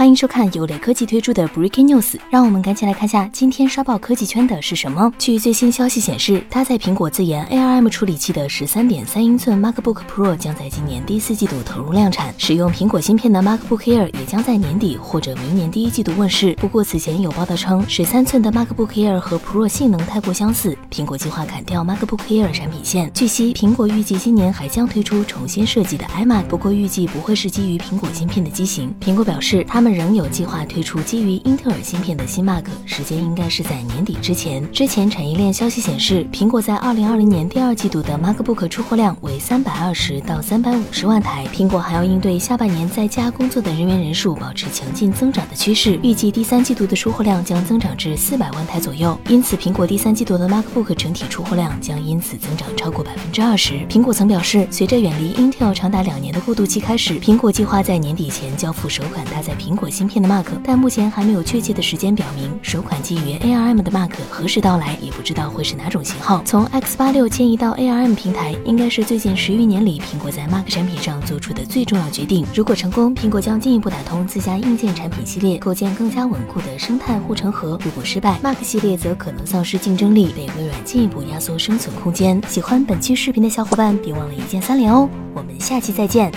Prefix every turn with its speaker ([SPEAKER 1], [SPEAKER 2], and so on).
[SPEAKER 1] 欢迎收看由雷科技推出的 Breaking News，让我们赶紧来看下今天刷爆科技圈的是什么。据最新消息显示，搭载苹果自研 ARM 处理器的十三点三英寸 MacBook Pro 将在今年第四季度投入量产，使用苹果芯片的 MacBook Air 也将在年底或者明年第一季度问世。不过此前有报道称，十三寸的 MacBook Air 和 Pro 性能太过相似，苹果计划砍掉 MacBook Air 产品线。据悉，苹果预计今年还将推出重新设计的 iMac，不过预计不会是基于苹果芯片的机型。苹果表示，他们。仍有计划推出基于英特尔芯片的新 Mac，时间应该是在年底之前。之前产业链消息显示，苹果在二零二零年第二季度的 MacBook 出货量为三百二十到三百五十万台。苹果还要应对下半年在家工作的人员人数保持强劲增长的趋势，预计第三季度的出货量将增长至四百万台左右。因此，苹果第三季度的 MacBook 整体出货量将因此增长超过百分之二十。苹果曾表示，随着远离 Intel 长达两年的过渡期开始，苹果计划在年底前交付首款搭载苹果。果芯片的 Mac，但目前还没有确切的时间表明首款基于 ARM 的 Mac 何时到来，也不知道会是哪种型号。从 X 八六迁移到 ARM 平台，应该是最近十余年里苹果在 Mac 产品上做出的最重要决定。如果成功，苹果将进一步打通自家硬件产品系列，构建更加稳固的生态护城河。如果失败，Mac 系列则可能丧失竞争力，被微软进一步压缩生存空间。喜欢本期视频的小伙伴，别忘了一键三连哦！我们下期再见。